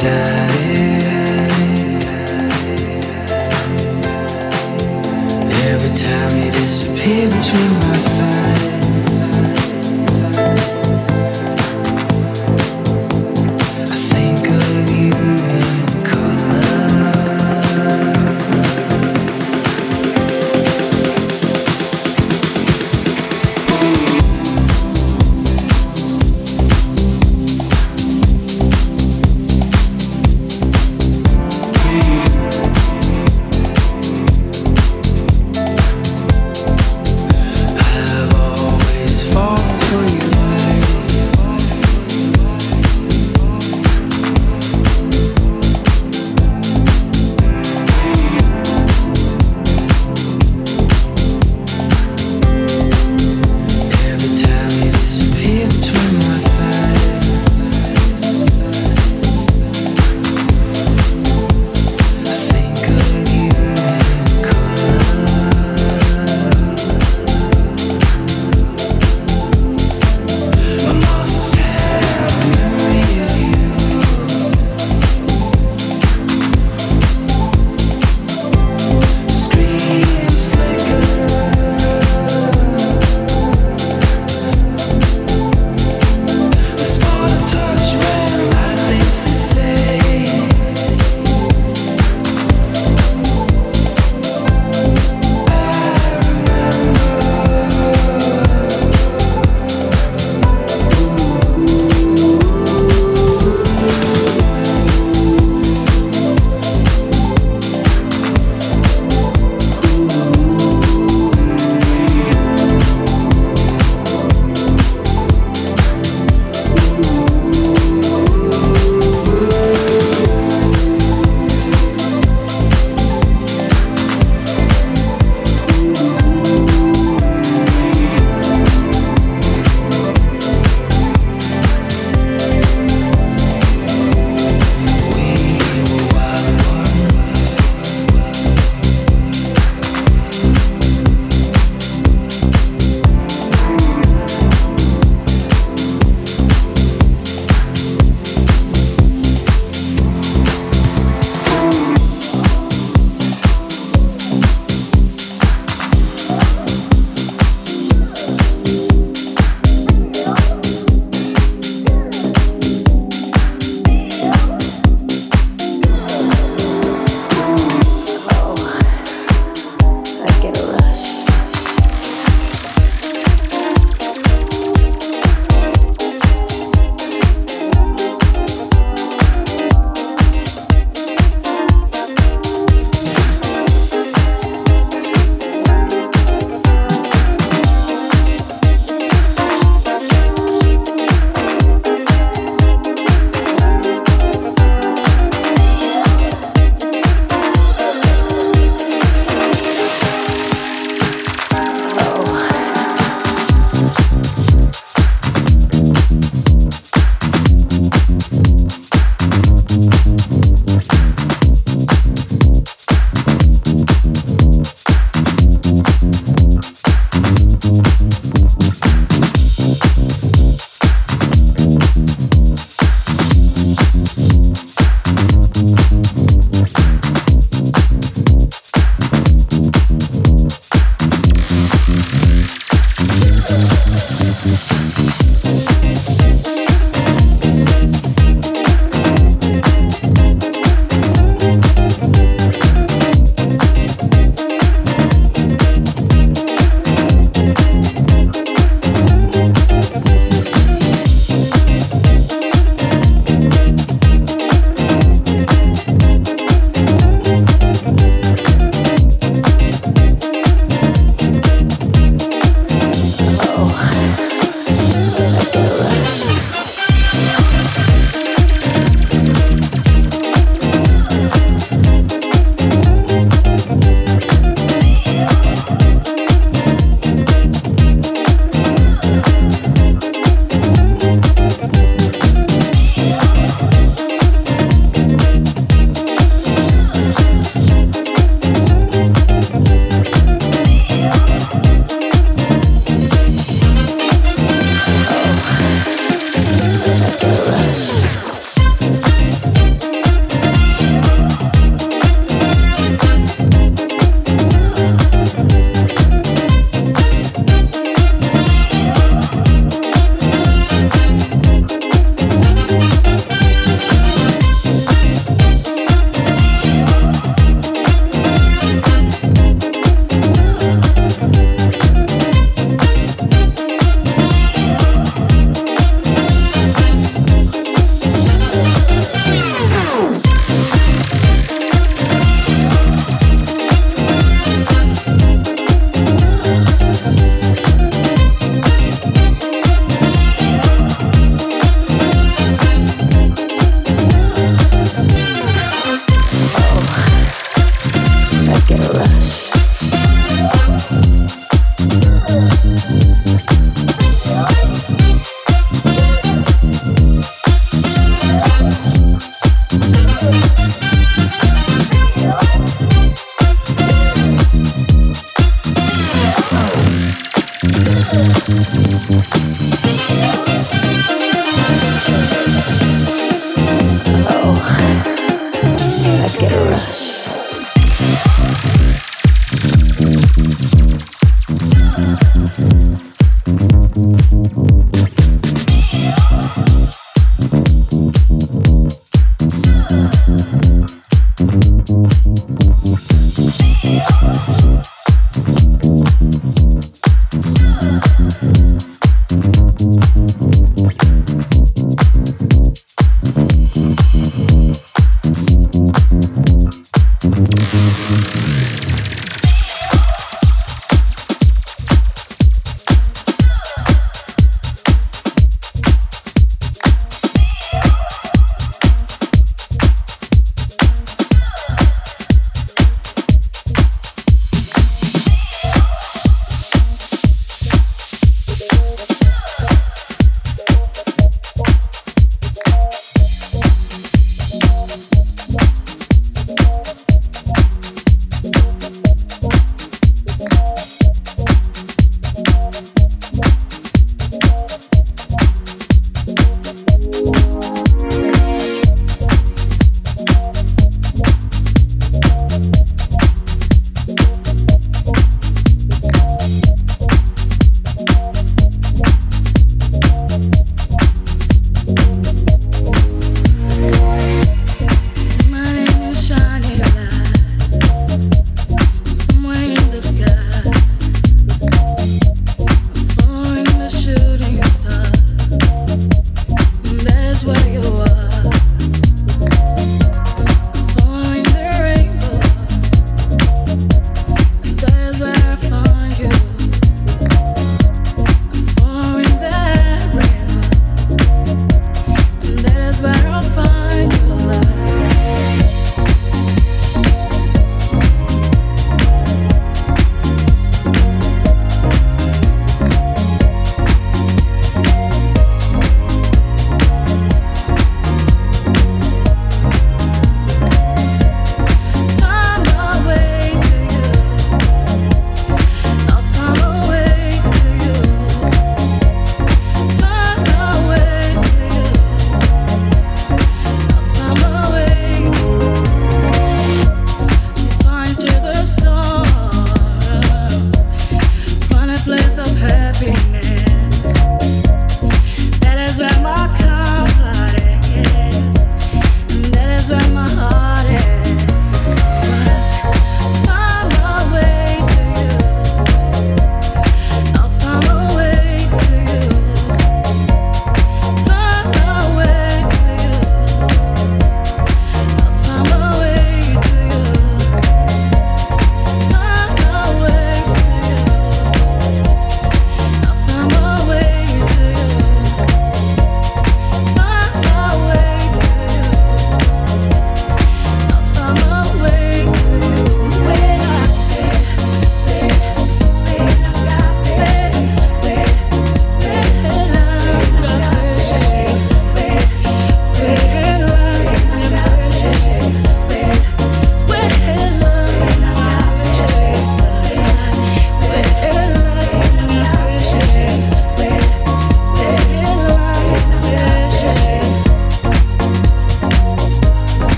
자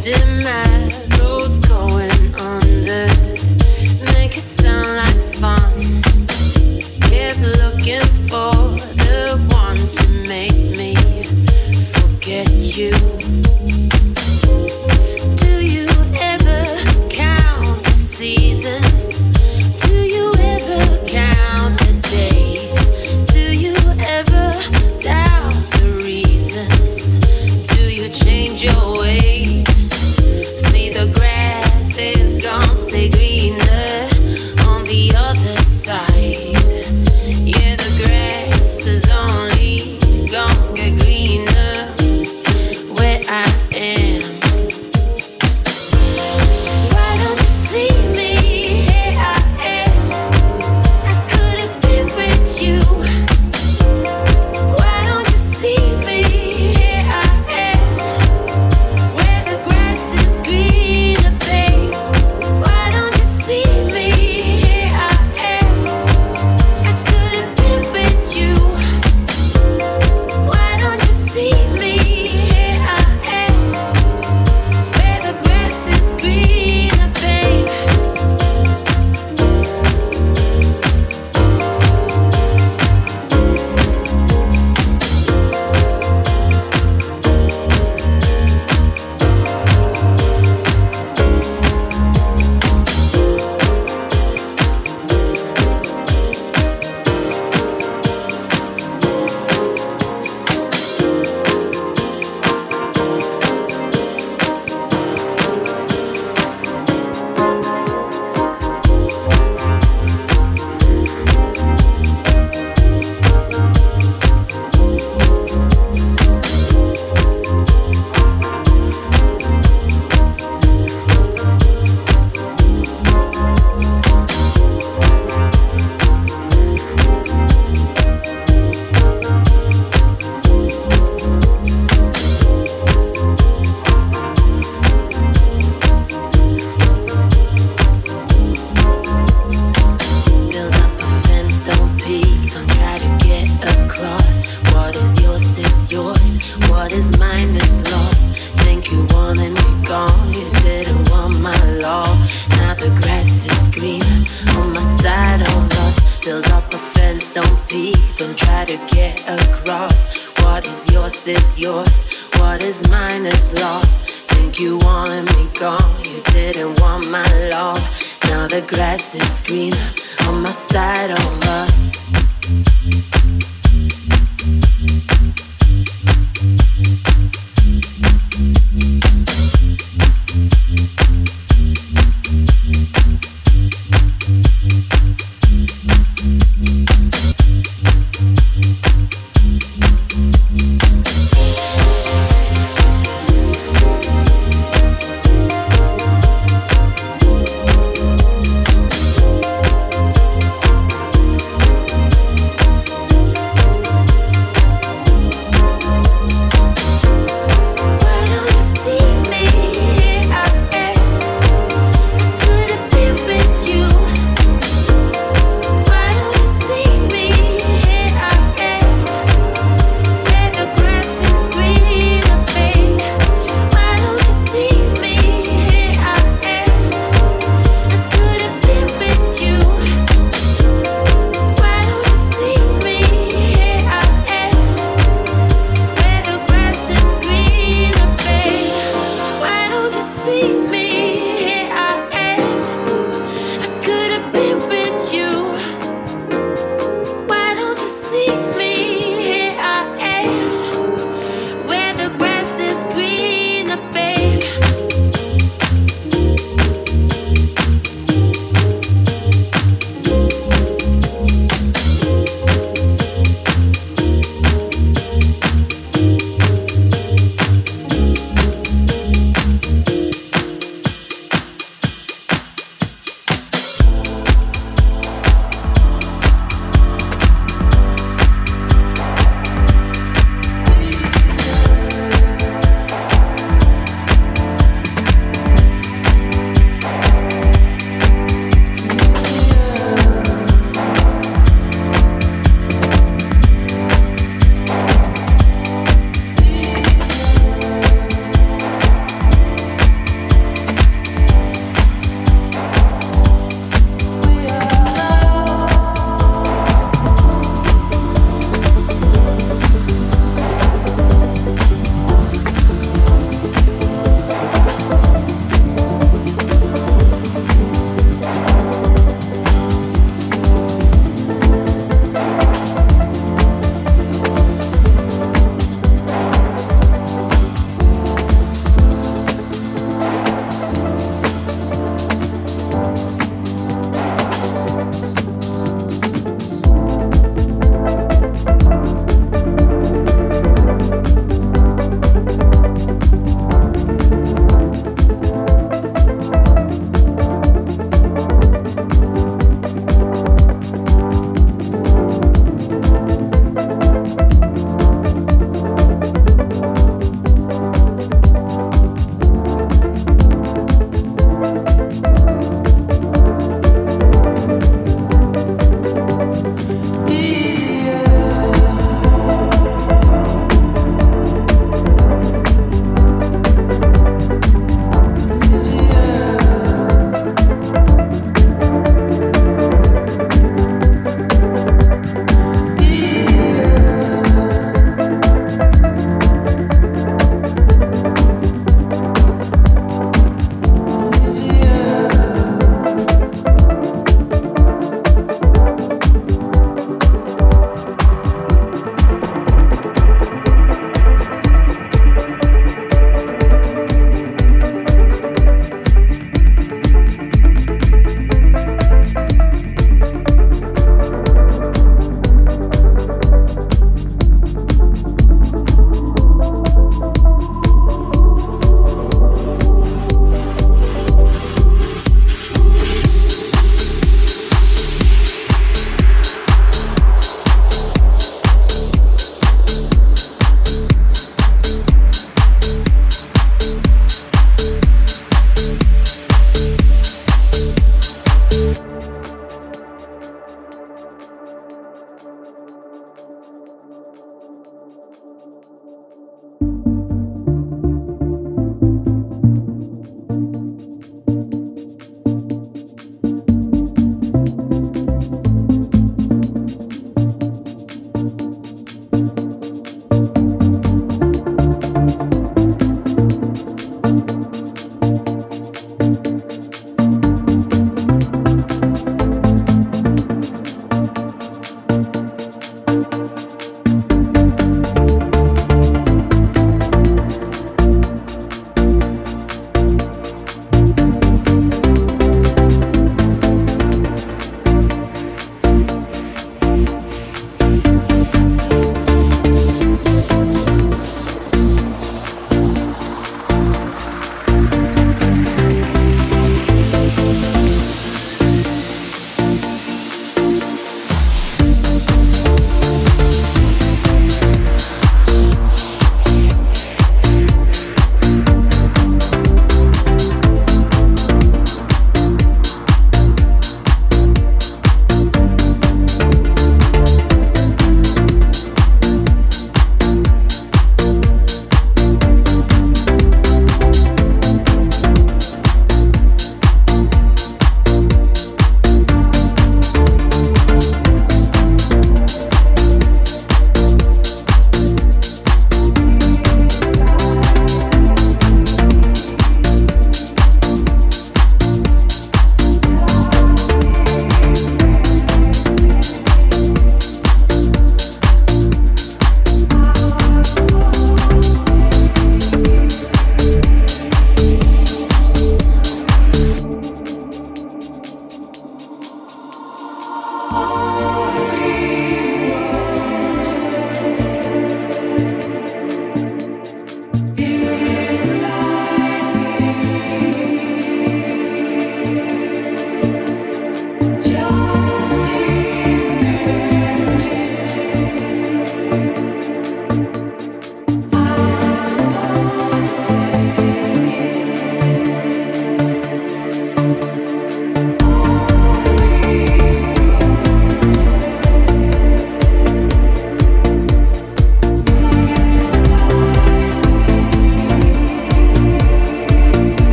distant.